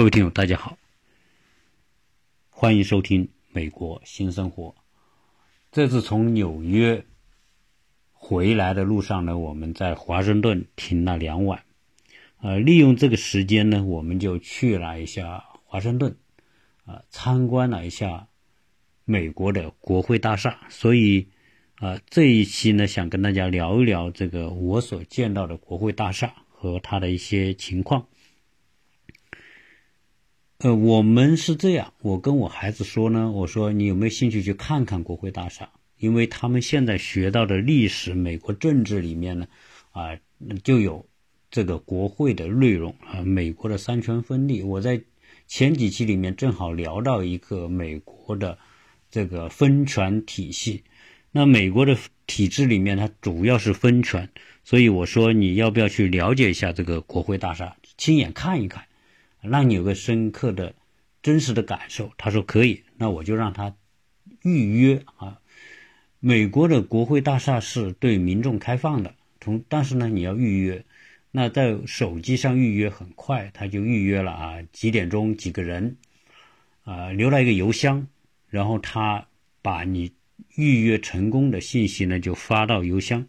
各位听友，大家好，欢迎收听《美国新生活》。这次从纽约回来的路上呢，我们在华盛顿停了两晚。呃，利用这个时间呢，我们就去了一下华盛顿，啊，参观了一下美国的国会大厦。所以，啊，这一期呢，想跟大家聊一聊这个我所见到的国会大厦和它的一些情况。呃，我们是这样，我跟我孩子说呢，我说你有没有兴趣去看看国会大厦？因为他们现在学到的历史、美国政治里面呢，啊，就有这个国会的内容啊，美国的三权分立。我在前几期里面正好聊到一个美国的这个分权体系，那美国的体制里面它主要是分权，所以我说你要不要去了解一下这个国会大厦，亲眼看一看。让你有个深刻的、真实的感受。他说可以，那我就让他预约啊。美国的国会大厦是对民众开放的，从但是呢，你要预约。那在手机上预约很快，他就预约了啊，几点钟几个人啊，留了一个邮箱，然后他把你预约成功的信息呢就发到邮箱。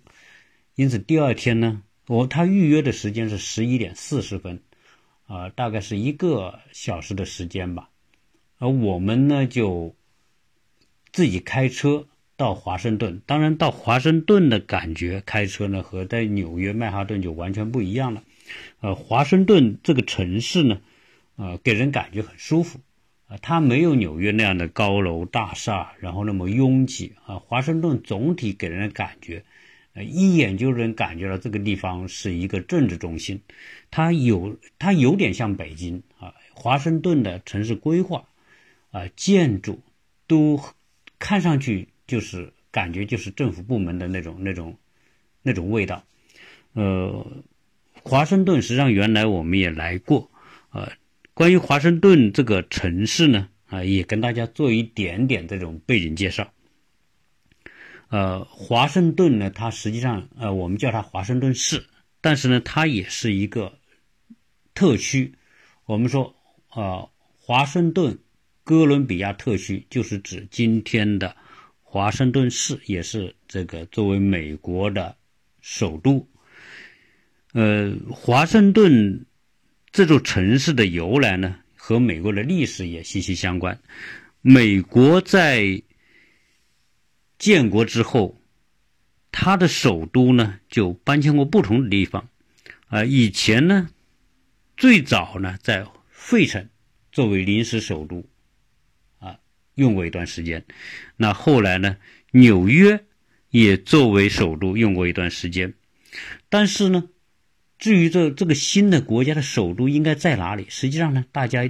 因此第二天呢，我他预约的时间是十一点四十分。啊，大概是一个小时的时间吧，而我们呢就自己开车到华盛顿。当然，到华盛顿的感觉开车呢和在纽约曼哈顿就完全不一样了。呃，华盛顿这个城市呢，呃，给人感觉很舒服啊，它没有纽约那样的高楼大厦，然后那么拥挤啊。华盛顿总体给人的感觉。呃，一眼就能感觉到这个地方是一个政治中心，它有它有点像北京啊，华盛顿的城市规划啊，建筑都看上去就是感觉就是政府部门的那种那种那种味道。呃，华盛顿实际上原来我们也来过，呃，关于华盛顿这个城市呢，啊，也跟大家做一点点这种背景介绍。呃，华盛顿呢，它实际上呃，我们叫它华盛顿市，但是呢，它也是一个特区。我们说，呃，华盛顿哥伦比亚特区就是指今天的华盛顿市，也是这个作为美国的首都。呃，华盛顿这座城市的由来呢，和美国的历史也息息相关。美国在建国之后，他的首都呢就搬迁过不同的地方，啊，以前呢，最早呢在费城作为临时首都，啊，用过一段时间，那后来呢，纽约也作为首都用过一段时间，但是呢，至于这这个新的国家的首都应该在哪里，实际上呢，大家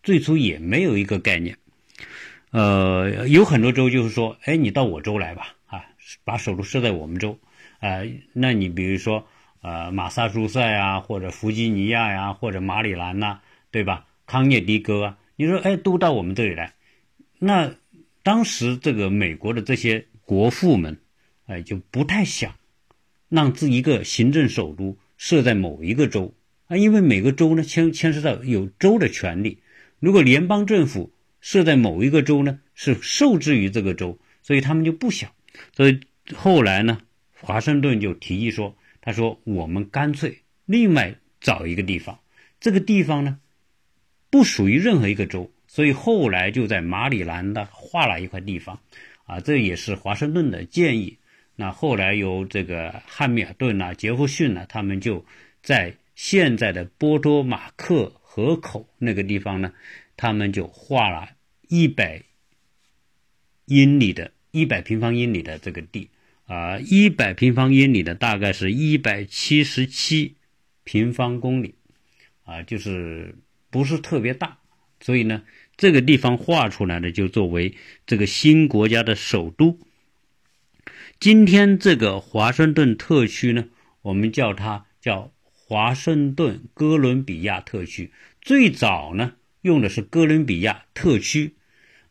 最初也没有一个概念。呃，有很多州就是说，哎，你到我州来吧，啊，把首都设在我们州，啊，那你比如说，呃，马萨诸塞啊，或者弗吉尼亚呀，或者马里兰呐，对吧？康涅狄格啊，你说，哎，都到我们这里来，那当时这个美国的这些国父们，哎，就不太想让这一个行政首都设在某一个州啊，因为每个州呢牵牵涉到有州的权利，如果联邦政府。设在某一个州呢，是受制于这个州，所以他们就不想。所以后来呢，华盛顿就提议说：“他说我们干脆另外找一个地方，这个地方呢不属于任何一个州，所以后来就在马里兰的划了一块地方，啊，这也是华盛顿的建议。那后来由这个汉密尔顿呐、杰弗逊呐，他们就在现在的波多马克河口那个地方呢。”他们就划了一百英里的一百平方英里的这个地啊，一百平方英里的大概是一百七十七平方公里啊，就是不是特别大，所以呢，这个地方划出来的就作为这个新国家的首都。今天这个华盛顿特区呢，我们叫它叫华盛顿哥伦比亚特区，最早呢。用的是哥伦比亚特区，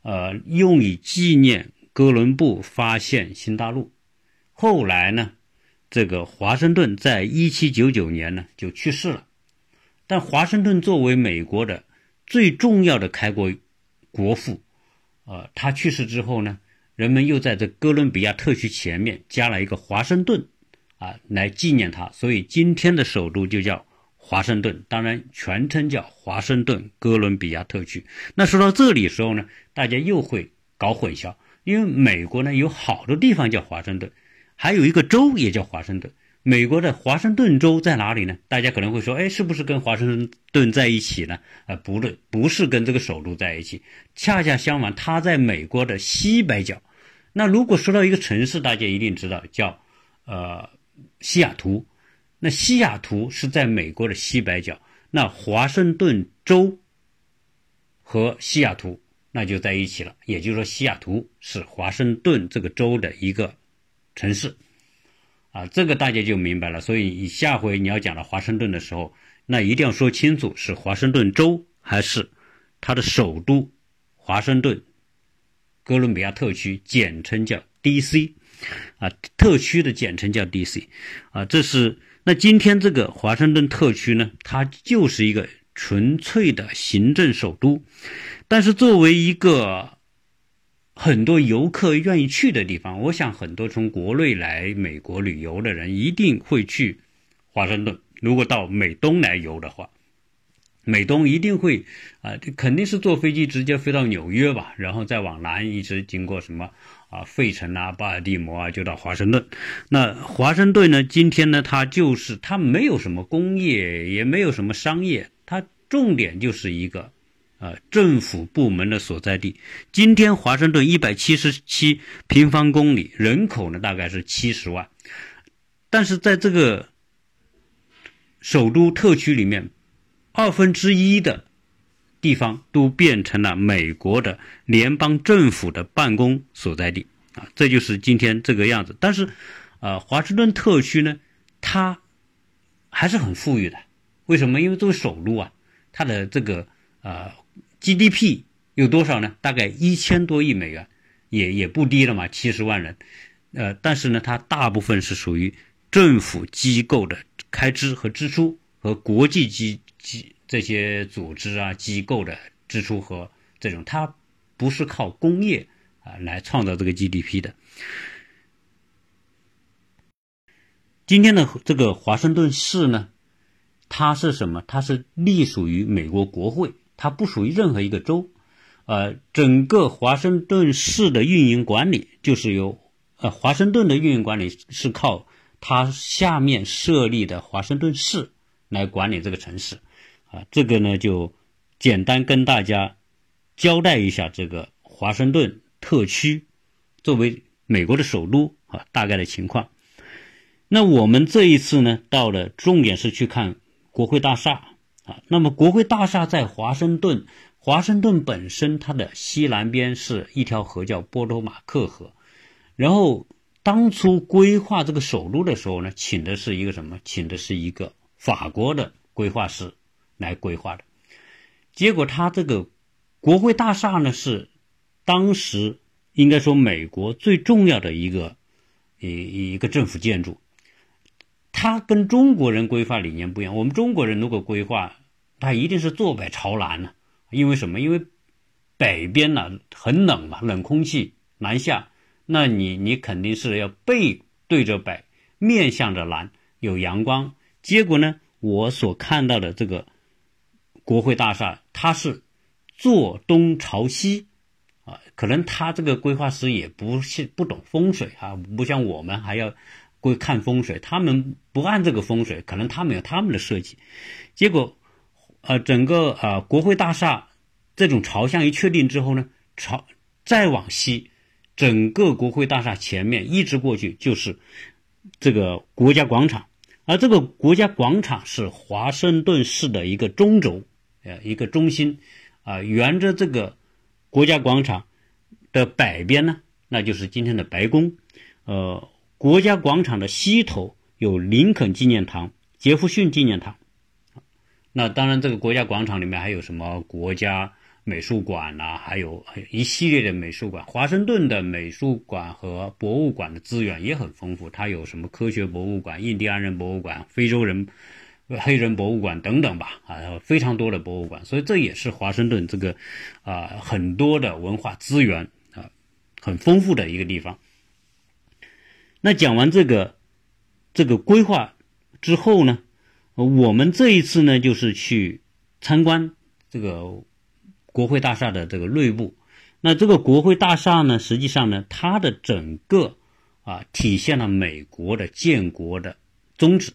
呃，用以纪念哥伦布发现新大陆。后来呢，这个华盛顿在一七九九年呢就去世了。但华盛顿作为美国的最重要的开国国父，呃，他去世之后呢，人们又在这哥伦比亚特区前面加了一个华盛顿，啊，来纪念他，所以今天的首都就叫华盛顿，当然全称叫华盛顿哥伦比亚特区。那说到这里时候呢，大家又会搞混淆，因为美国呢有好多地方叫华盛顿，还有一个州也叫华盛顿。美国的华盛顿州在哪里呢？大家可能会说，哎，是不是跟华盛顿在一起呢？啊，不对，不是跟这个首都在一起，恰恰相反，它在美国的西北角。那如果说到一个城市，大家一定知道叫，呃，西雅图。那西雅图是在美国的西北角，那华盛顿州和西雅图那就在一起了。也就是说，西雅图是华盛顿这个州的一个城市。啊，这个大家就明白了。所以你下回你要讲到华盛顿的时候，那一定要说清楚是华盛顿州还是它的首都华盛顿哥伦比亚特区，简称叫 D.C. 啊，特区的简称叫 D.C. 啊，这是那今天这个华盛顿特区呢，它就是一个纯粹的行政首都，但是作为一个。很多游客愿意去的地方，我想很多从国内来美国旅游的人一定会去华盛顿。如果到美东来游的话，美东一定会啊，肯定是坐飞机直接飞到纽约吧，然后再往南一直经过什么啊费城啊、巴尔的摩啊，就到华盛顿。那华盛顿呢，今天呢，它就是它没有什么工业，也没有什么商业，它重点就是一个。呃，政府部门的所在地。今天华盛顿一百七十七平方公里，人口呢大概是七十万，但是在这个首都特区里面，二分之一的地方都变成了美国的联邦政府的办公所在地啊，这就是今天这个样子。但是，呃，华盛顿特区呢，它还是很富裕的。为什么？因为作为首都啊，它的这个呃。GDP 有多少呢？大概一千多亿美元，也也不低了嘛，七十万人。呃，但是呢，它大部分是属于政府机构的开支和支出，和国际机机这些组织啊机构的支出和这种，它不是靠工业啊来创造这个 GDP 的。今天的这个华盛顿市呢，它是什么？它是隶属于美国国会。它不属于任何一个州，呃，整个华盛顿市的运营管理就是由呃华盛顿的运营管理是靠它下面设立的华盛顿市来管理这个城市，啊，这个呢就简单跟大家交代一下这个华盛顿特区作为美国的首都啊大概的情况。那我们这一次呢到了，重点是去看国会大厦。啊，那么国会大厦在华盛顿，华盛顿本身它的西南边是一条河叫波多马克河，然后当初规划这个首都的时候呢，请的是一个什么？请的是一个法国的规划师来规划的，结果他这个国会大厦呢是当时应该说美国最重要的一个一一个政府建筑。它跟中国人规划理念不一样。我们中国人如果规划，它一定是坐北朝南呢。因为什么？因为北边呢很冷嘛，冷空气南下，那你你肯定是要背对着北，面向着南，有阳光。结果呢，我所看到的这个国会大厦，它是坐东朝西啊。可能他这个规划师也不是不懂风水哈，不像我们还要。会看风水，他们不按这个风水，可能他们有他们的设计。结果，呃，整个呃国会大厦这种朝向一确定之后呢，朝再往西，整个国会大厦前面一直过去就是这个国家广场，而这个国家广场是华盛顿市的一个中轴，呃，一个中心啊，沿着这个国家广场的北边呢，那就是今天的白宫，呃。国家广场的西头有林肯纪念堂、杰弗逊纪念堂。那当然，这个国家广场里面还有什么国家美术馆呐，还有一系列的美术馆。华盛顿的美术馆和博物馆的资源也很丰富，它有什么科学博物馆、印第安人博物馆、非洲人黑人博物馆等等吧，啊，非常多的博物馆，所以这也是华盛顿这个啊很多的文化资源啊很丰富的一个地方。那讲完这个这个规划之后呢，我们这一次呢就是去参观这个国会大厦的这个内部。那这个国会大厦呢，实际上呢，它的整个啊体现了美国的建国的宗旨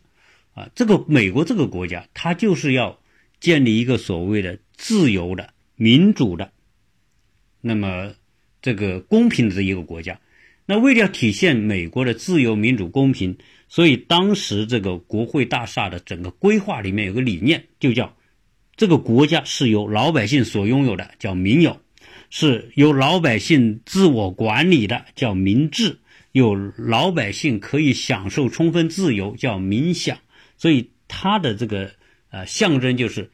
啊。这个美国这个国家，它就是要建立一个所谓的自由的、民主的，那么这个公平的一个国家。那为了体现美国的自由、民主、公平，所以当时这个国会大厦的整个规划里面有个理念，就叫这个国家是由老百姓所拥有的，叫民有；是由老百姓自我管理的，叫民治；有老百姓可以享受充分自由，叫民享。所以它的这个呃象征就是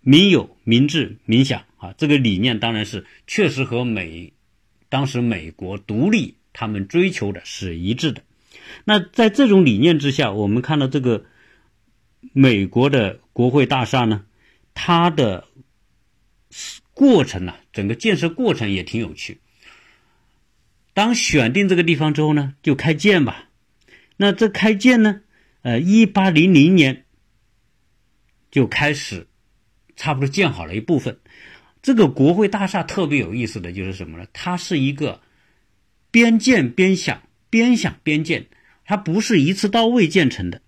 民有、民治、民享啊。这个理念当然是确实和美当时美国独立。他们追求的是一致的。那在这种理念之下，我们看到这个美国的国会大厦呢，它的过程呢，整个建设过程也挺有趣。当选定这个地方之后呢，就开建吧。那这开建呢，呃，一八零零年就开始，差不多建好了一部分。这个国会大厦特别有意思的就是什么呢？它是一个。边建边想，边想边建，它不是一次到位建成的。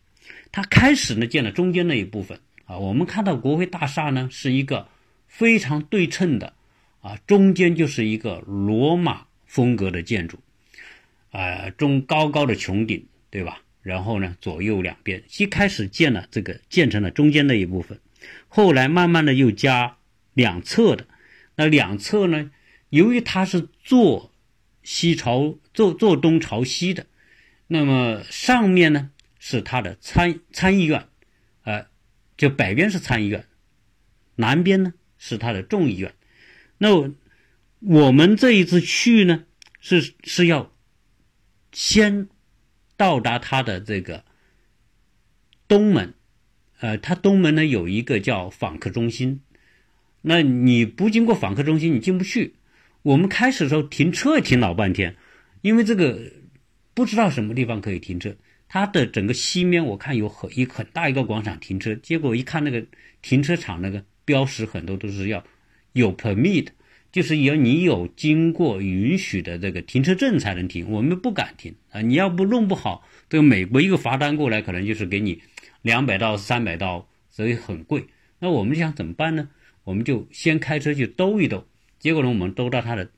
它开始呢建了中间那一部分啊，我们看到国会大厦呢是一个非常对称的啊，中间就是一个罗马风格的建筑，啊，中高高的穹顶，对吧？然后呢左右两边，一开始建了这个建成了中间那一部分，后来慢慢的又加两侧的，那两侧呢，由于它是坐。西朝坐坐东朝西的，那么上面呢是他的参参议院，呃，就北边是参议院，南边呢是他的众议院。那我们这一次去呢，是是要先到达他的这个东门，呃，他东门呢有一个叫访客中心，那你不经过访客中心，你进不去。我们开始的时候停车也停老半天，因为这个不知道什么地方可以停车。它的整个西面我看有很一很大一个广场停车，结果一看那个停车场那个标识很多都是要有 permit，就是要你有经过允许的这个停车证才能停。我们不敢停啊！你要不弄不好，这个美国一个罚单过来可能就是给你两百到三百刀，所以很贵。那我们想怎么办呢？我们就先开车去兜一兜。结果呢，我们兜到它的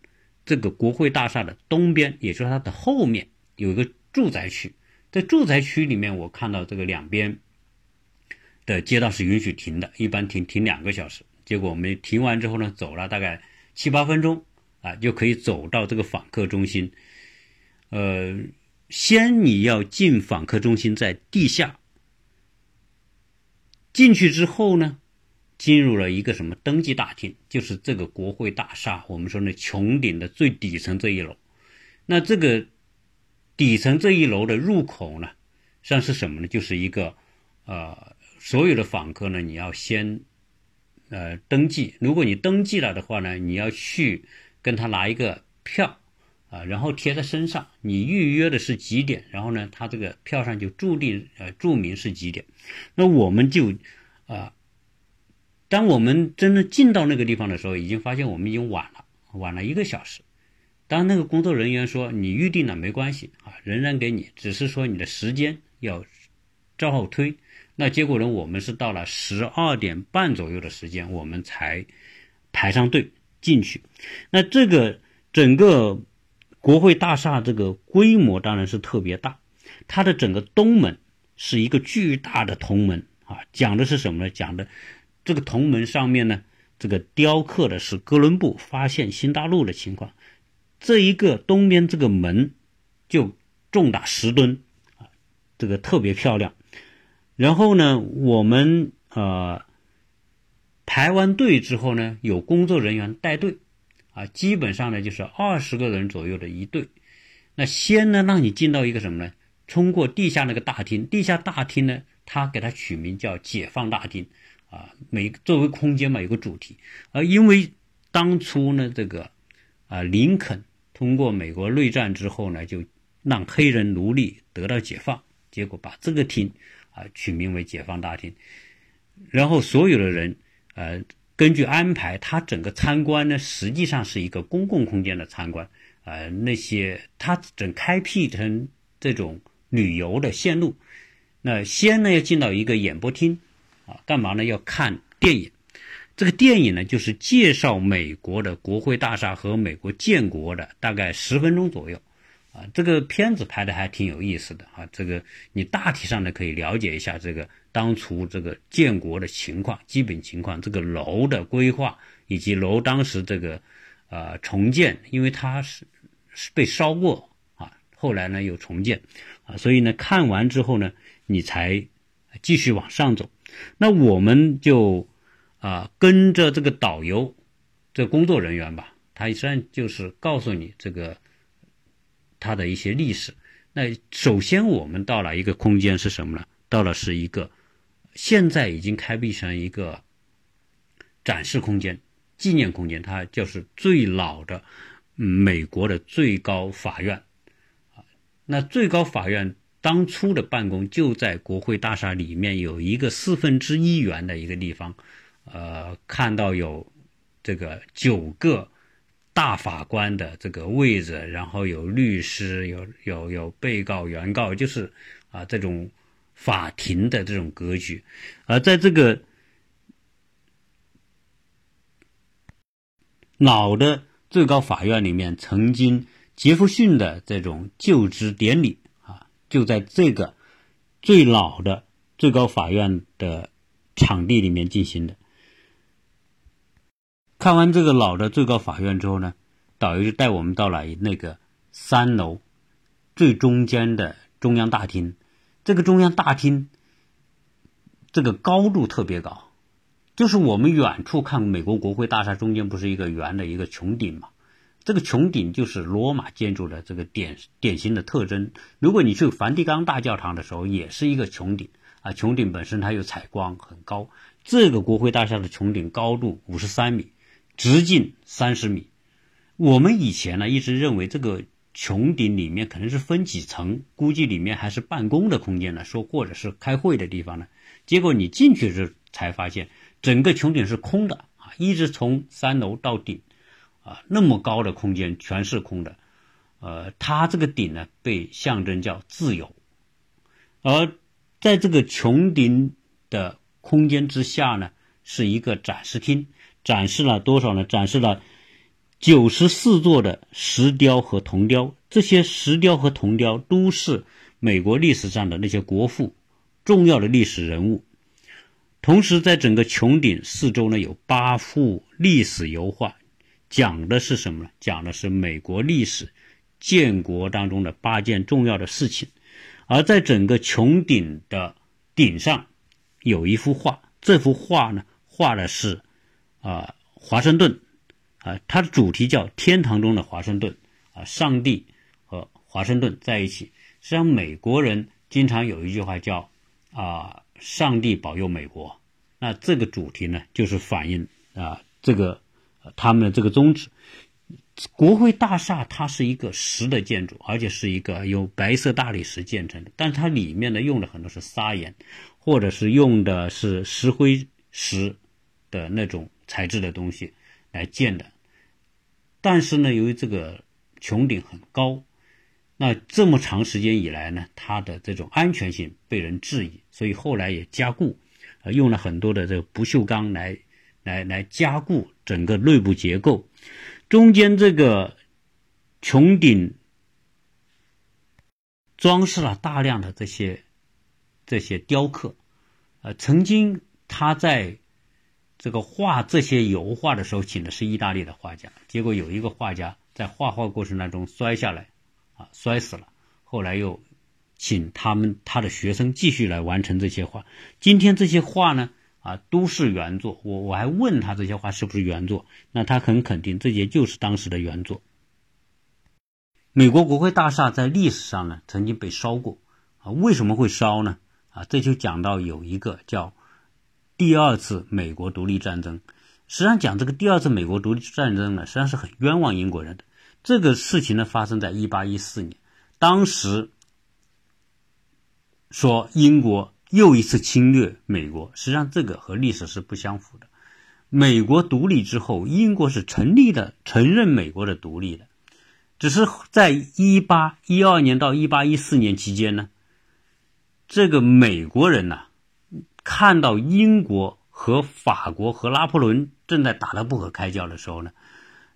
这个国会大厦的东边，也就是它的后面有一个住宅区。在住宅区里面，我看到这个两边的街道是允许停的，一般停停两个小时。结果我们停完之后呢，走了大概七八分钟啊，就可以走到这个访客中心。呃，先你要进访客中心，在地下进去之后呢。进入了一个什么登记大厅，就是这个国会大厦，我们说那穹顶的最底层这一楼。那这个底层这一楼的入口呢，实际上是什么呢？就是一个呃，所有的访客呢，你要先呃登记。如果你登记了的话呢，你要去跟他拿一个票啊，然后贴在身上。你预约的是几点？然后呢，他这个票上就注定呃注明是几点。那我们就啊。当我们真的进到那个地方的时候，已经发现我们已经晚了，晚了一个小时。当那个工作人员说你预定了没关系啊，仍然给你，只是说你的时间要照后推。那结果呢，我们是到了十二点半左右的时间，我们才排上队进去。那这个整个国会大厦这个规模当然是特别大，它的整个东门是一个巨大的铜门啊，讲的是什么呢？讲的。这个铜门上面呢，这个雕刻的是哥伦布发现新大陆的情况。这一个东边这个门就重达十吨啊，这个特别漂亮。然后呢，我们呃排完队之后呢，有工作人员带队啊，基本上呢就是二十个人左右的一队。那先呢让你进到一个什么呢？通过地下那个大厅，地下大厅呢他给它取名叫解放大厅，啊，每作为空间嘛有个主题，而因为当初呢这个啊林肯通过美国内战之后呢，就让黑人奴隶得到解放，结果把这个厅啊取名为解放大厅，然后所有的人呃根据安排，他整个参观呢实际上是一个公共空间的参观，呃那些他整开辟成这种旅游的线路。那先呢要进到一个演播厅，啊，干嘛呢？要看电影。这个电影呢，就是介绍美国的国会大厦和美国建国的，大概十分钟左右。啊，这个片子拍的还挺有意思的啊。这个你大体上呢可以了解一下这个当初这个建国的情况、基本情况，这个楼的规划以及楼当时这个呃重建，因为它是是被烧过啊，后来呢又重建啊，所以呢看完之后呢。你才继续往上走，那我们就啊跟着这个导游，这工作人员吧，他实际上就是告诉你这个他的一些历史。那首先我们到了一个空间是什么呢？到了是一个现在已经开辟成一个展示空间、纪念空间，它就是最老的美国的最高法院啊。那最高法院。当初的办公就在国会大厦里面，有一个四分之一圆的一个地方，呃，看到有这个九个大法官的这个位置，然后有律师，有有有被告、原告，就是啊这种法庭的这种格局。而在这个老的最高法院里面，曾经杰弗逊的这种就职典礼啊。就在这个最老的最高法院的场地里面进行的。看完这个老的最高法院之后呢，导游就带我们到了那个三楼最中间的中央大厅。这个中央大厅这个高度特别高，就是我们远处看美国国会大厦中间不是一个圆的一个穹顶嘛？这个穹顶就是罗马建筑的这个典典型的特征。如果你去梵蒂冈大教堂的时候，也是一个穹顶啊，穹顶本身它有采光很高。这个国会大厦的穹顶高度五十三米，直径三十米。我们以前呢一直认为这个穹顶里面可能是分几层，估计里面还是办公的空间呢，说或者是开会的地方呢。结果你进去时才发现，整个穹顶是空的啊，一直从三楼到顶。啊，那么高的空间全是空的，呃，它这个顶呢被象征叫自由，而在这个穹顶的空间之下呢，是一个展示厅，展示了多少呢？展示了九十四座的石雕和铜雕，这些石雕和铜雕都是美国历史上的那些国父、重要的历史人物。同时，在整个穹顶四周呢，有八幅历史油画。讲的是什么呢？讲的是美国历史建国当中的八件重要的事情，而在整个穹顶的顶上有一幅画，这幅画呢画的是啊华盛顿啊，它的主题叫天堂中的华盛顿啊，上帝和华盛顿在一起。实际上，美国人经常有一句话叫啊上帝保佑美国，那这个主题呢就是反映啊这个。他们的这个宗旨，国会大厦它是一个石的建筑，而且是一个由白色大理石建成的，但它里面呢用的很多是砂岩，或者是用的是石灰石的那种材质的东西来建的。但是呢，由于这个穹顶很高，那这么长时间以来呢，它的这种安全性被人质疑，所以后来也加固，呃，用了很多的这个不锈钢来。来来加固整个内部结构，中间这个穹顶装饰了大量的这些这些雕刻，呃，曾经他在这个画这些油画的时候，请的是意大利的画家，结果有一个画家在画画过程当中摔下来，啊，摔死了，后来又请他们他的学生继续来完成这些画，今天这些画呢？啊，都是原作。我我还问他这些画是不是原作，那他很肯定这些就是当时的原作。美国国会大厦在历史上呢曾经被烧过啊，为什么会烧呢？啊，这就讲到有一个叫第二次美国独立战争。实际上讲这个第二次美国独立战争呢，实际上是很冤枉英国人的。这个事情呢，发生在一八一四年，当时说英国又一次侵略美国，实际上这个和历史是不相符的。美国独立之后，英国是成立的，承认美国的独立的，只是在一八一二年到一八一四年期间呢，这个美国人呐，看到英国和法国和拿破仑正在打得不可开交的时候呢，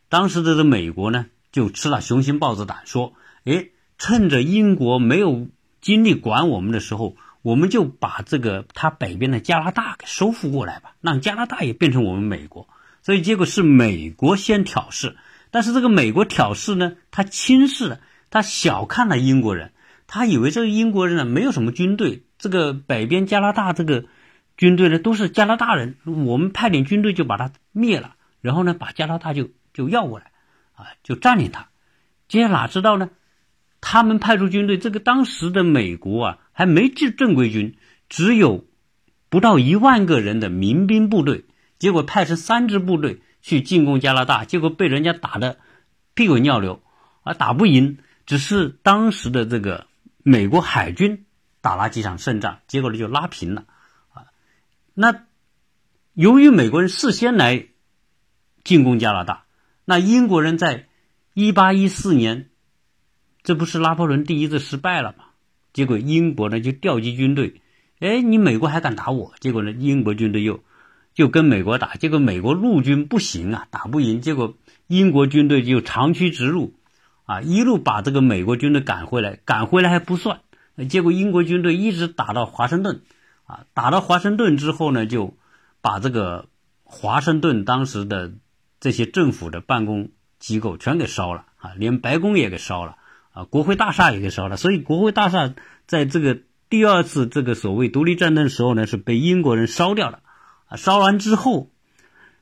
当时的这美国呢。就吃了雄心豹子胆，说：“哎，趁着英国没有精力管我们的时候，我们就把这个他北边的加拿大给收复过来吧，让加拿大也变成我们美国。”所以结果是美国先挑事，但是这个美国挑事呢，他轻视了，他小看了英国人，他以为这个英国人呢没有什么军队，这个北边加拿大这个军队呢都是加拿大人，我们派点军队就把他灭了，然后呢把加拿大就就要过来。啊，就占领他，接下来哪知道呢？他们派出军队，这个当时的美国啊，还没正正规军，只有不到一万个人的民兵部队。结果派出三支部队去进攻加拿大，结果被人家打的屁滚尿流，啊，打不赢。只是当时的这个美国海军打了几场胜仗，结果呢就拉平了。那由于美国人事先来进攻加拿大。那英国人在一八一四年，这不是拿破仑第一次失败了吗？结果英国呢就调集军队，哎，你美国还敢打我？结果呢，英国军队又就跟美国打，结果美国陆军不行啊，打不赢。结果英国军队就长驱直入，啊，一路把这个美国军队赶回来，赶回来还不算，结果英国军队一直打到华盛顿，啊，打到华盛顿之后呢，就把这个华盛顿当时的。这些政府的办公机构全给烧了啊，连白宫也给烧了啊，国会大厦也给烧了。所以国会大厦在这个第二次这个所谓独立战争的时候呢，是被英国人烧掉了啊。烧完之后，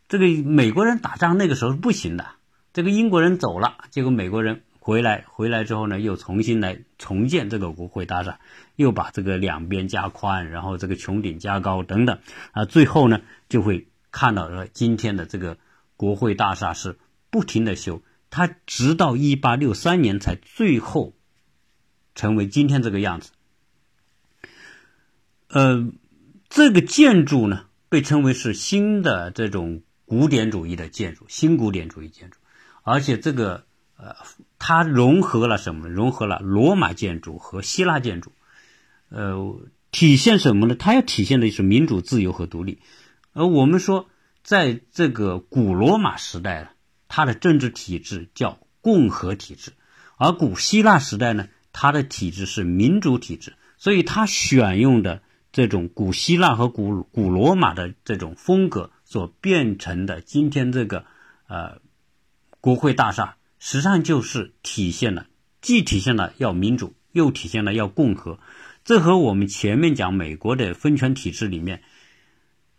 这个美国人打仗那个时候是不行的。这个英国人走了，结果美国人回来，回来之后呢，又重新来重建这个国会大厦，又把这个两边加宽，然后这个穹顶加高等等啊，最后呢，就会看到了今天的这个。国会大厦是不停的修，它直到一八六三年才最后成为今天这个样子。呃，这个建筑呢被称为是新的这种古典主义的建筑，新古典主义建筑，而且这个呃，它融合了什么？融合了罗马建筑和希腊建筑，呃，体现什么呢？它要体现的是民主、自由和独立，而我们说。在这个古罗马时代，它的政治体制叫共和体制，而古希腊时代呢，它的体制是民主体制。所以，它选用的这种古希腊和古古罗马的这种风格所变成的今天这个呃国会大厦，实际上就是体现了既体现了要民主，又体现了要共和。这和我们前面讲美国的分权体制里面，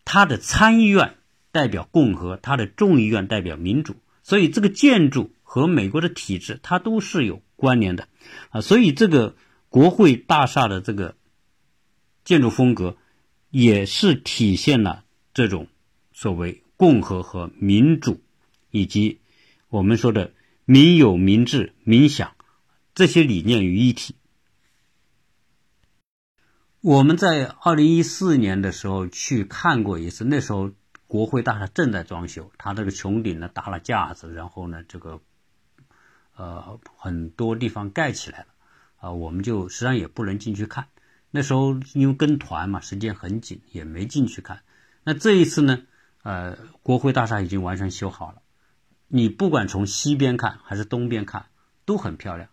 它的参议院。代表共和，它的众议院代表民主，所以这个建筑和美国的体制它都是有关联的啊，所以这个国会大厦的这个建筑风格也是体现了这种所谓共和和民主，以及我们说的民有、民治、民享这些理念于一体。我们在二零一四年的时候去看过一次，那时候。国会大厦正在装修，它这个穹顶呢搭了架子，然后呢这个呃很多地方盖起来了啊，我们就实际上也不能进去看。那时候因为跟团嘛，时间很紧，也没进去看。那这一次呢，呃，国会大厦已经完全修好了，你不管从西边看还是东边看都很漂亮。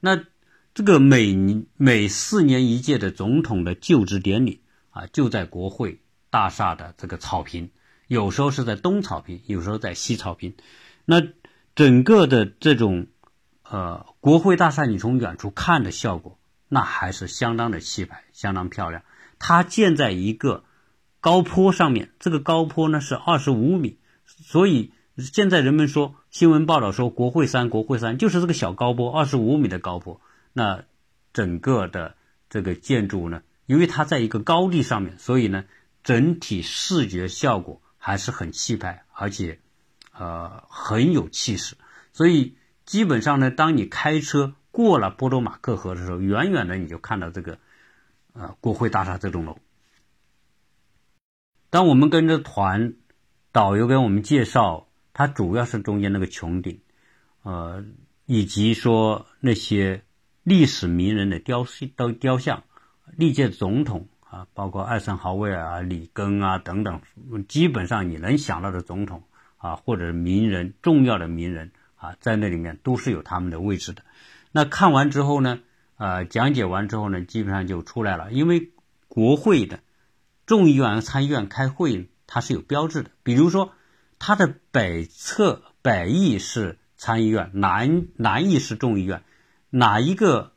那这个每每四年一届的总统的就职典礼啊，就在国会大厦的这个草坪。有时候是在东草坪，有时候在西草坪。那整个的这种呃国会大厦，你从远处看的效果，那还是相当的气派，相当漂亮。它建在一个高坡上面，这个高坡呢是二十五米，所以现在人们说新闻报道说国会山，国会山就是这个小高坡，二十五米的高坡。那整个的这个建筑呢？因为它在一个高地上面，所以呢，整体视觉效果还是很气派，而且呃很有气势。所以基本上呢，当你开车过了波多马克河的时候，远远的你就看到这个呃国会大厦这栋楼。当我们跟着团导游给我们介绍，它主要是中间那个穹顶，呃，以及说那些历史名人的雕雕雕像，历届总统啊，包括艾森豪威尔啊、里根啊等等，基本上你能想到的总统啊，或者名人、重要的名人啊，在那里面都是有他们的位置的。那看完之后呢，呃，讲解完之后呢，基本上就出来了，因为国会的。众议院和参议院开会，它是有标志的。比如说，它的北侧北翼是参议院，南南翼是众议院。哪一个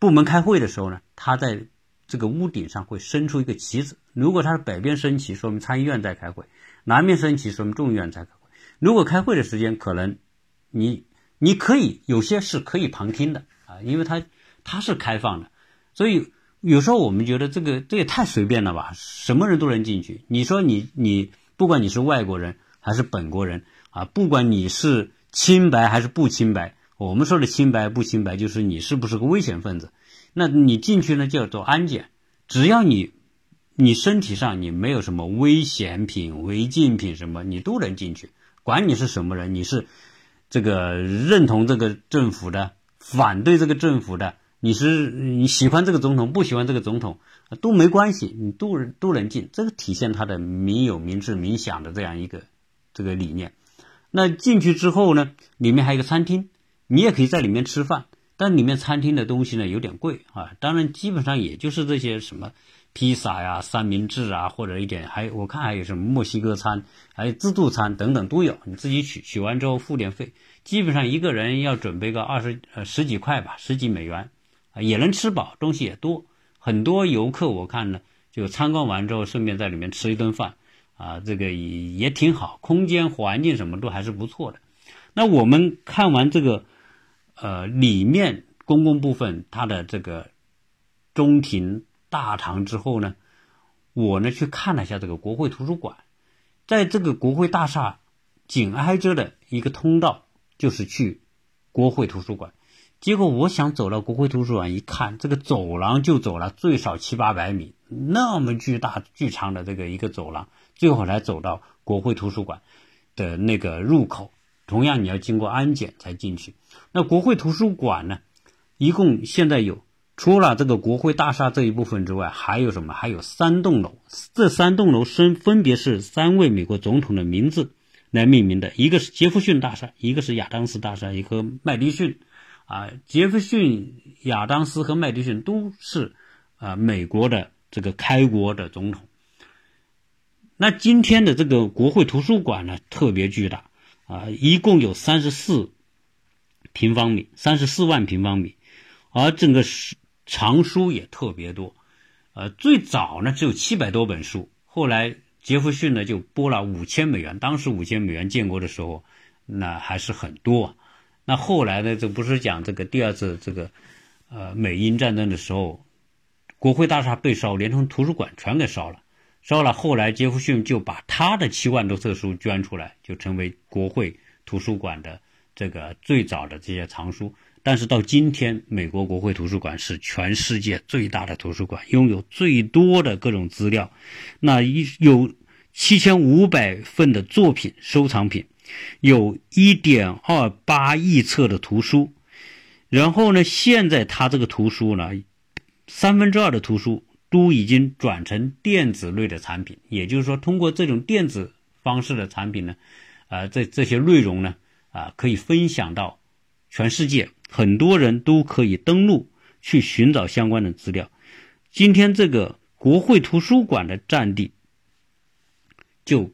部门开会的时候呢？它在这个屋顶上会伸出一个旗子。如果它是北边升旗，说明参议院在开会；南面升旗，说明众议院在开会。如果开会的时间可能你你可以有些是可以旁听的啊，因为它它是开放的，所以。有时候我们觉得这个这也太随便了吧，什么人都能进去。你说你你不管你是外国人还是本国人啊，不管你是清白还是不清白，我们说的清白不清白就是你是不是个危险分子。那你进去呢叫做安检，只要你你身体上你没有什么危险品、违禁品什么，你都能进去。管你是什么人，你是这个认同这个政府的，反对这个政府的。你是你喜欢这个总统，不喜欢这个总统都没关系，你都都能进，这个体现他的民有、民治、民享的这样一个这个理念。那进去之后呢，里面还有一个餐厅，你也可以在里面吃饭，但里面餐厅的东西呢有点贵啊。当然，基本上也就是这些什么披萨呀、三明治啊，或者一点还我看还有什么墨西哥餐，还有自助餐等等都有，你自己取取完之后付点费，基本上一个人要准备个二十呃十几块吧，十几美元。啊，也能吃饱，东西也多，很多游客我看呢，就参观完之后顺便在里面吃一顿饭，啊，这个也也挺好，空间环境什么都还是不错的。那我们看完这个，呃，里面公共部分它的这个中庭大堂之后呢，我呢去看了一下这个国会图书馆，在这个国会大厦紧挨着的一个通道就是去国会图书馆。结果我想走到国会图书馆一看，这个走廊就走了最少七八百米，那么巨大巨长的这个一个走廊，最后才走到国会图书馆的那个入口。同样你要经过安检才进去。那国会图书馆呢，一共现在有除了这个国会大厦这一部分之外，还有什么？还有三栋楼，这三栋楼分分别是三位美国总统的名字来命名的，一个是杰弗逊大厦，一个是亚当斯大厦，一个麦迪逊。啊，杰弗逊、亚当斯和麦迪逊都是啊美国的这个开国的总统。那今天的这个国会图书馆呢，特别巨大啊，一共有三十四平方米，三十四万平方米，而整个书藏书也特别多。呃，最早呢只有七百多本书，后来杰弗逊呢就拨了五千美元，当时五千美元建国的时候，那还是很多啊。那后来呢？这不是讲这个第二次这个，呃，美英战争的时候，国会大厦被烧，连同图书馆全给烧了。烧了，后来杰弗逊就把他的七万多册书捐出来，就成为国会图书馆的这个最早的这些藏书。但是到今天，美国国会图书馆是全世界最大的图书馆，拥有最多的各种资料，那一有七千五百份的作品收藏品。有一点二八亿册的图书，然后呢，现在它这个图书呢，三分之二的图书都已经转成电子类的产品，也就是说，通过这种电子方式的产品呢，啊，这这些内容呢，啊，可以分享到全世界，很多人都可以登录去寻找相关的资料。今天这个国会图书馆的占地就。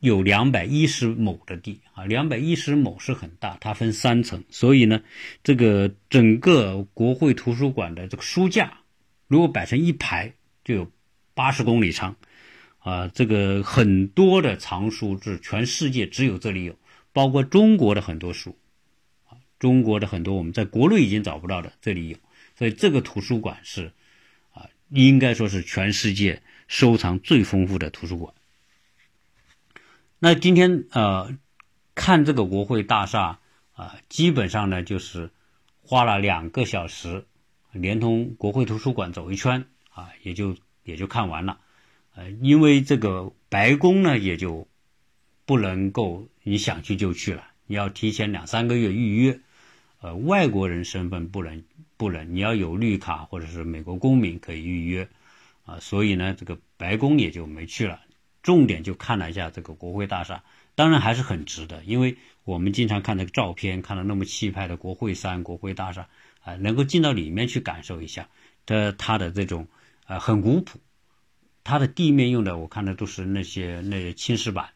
有两百一十亩的地啊，两百一十亩是很大，它分三层，所以呢，这个整个国会图书馆的这个书架，如果摆成一排，就有八十公里长，啊，这个很多的藏书是全世界只有这里有，包括中国的很多书，啊，中国的很多我们在国内已经找不到的，这里有，所以这个图书馆是啊，应该说是全世界收藏最丰富的图书馆。那今天呃，看这个国会大厦啊，基本上呢就是花了两个小时，连同国会图书馆走一圈啊，也就也就看完了。呃，因为这个白宫呢，也就不能够你想去就去了，你要提前两三个月预约。呃，外国人身份不能不能，你要有绿卡或者是美国公民可以预约。啊，所以呢，这个白宫也就没去了。重点就看了一下这个国会大厦，当然还是很值得，因为我们经常看那个照片，看到那么气派的国会山、国会大厦，啊，能够进到里面去感受一下的它的这种啊很古朴。它的地面用的，我看的都是那些那些青石板，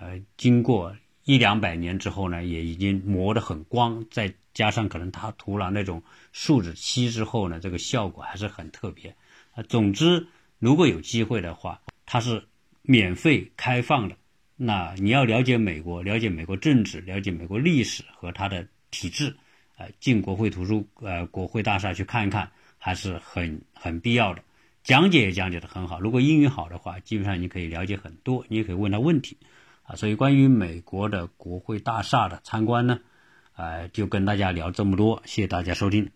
呃，经过一两百年之后呢，也已经磨得很光，再加上可能它涂了那种树脂漆之后呢，这个效果还是很特别。啊，总之，如果有机会的话，它是免费开放的。那你要了解美国，了解美国政治，了解美国历史和它的体制，呃，进国会图书呃国会大厦去看一看，还是很很必要的。讲解也讲解的很好，如果英语好的话，基本上你可以了解很多，你也可以问他问题，啊，所以关于美国的国会大厦的参观呢，呃，就跟大家聊这么多，谢谢大家收听。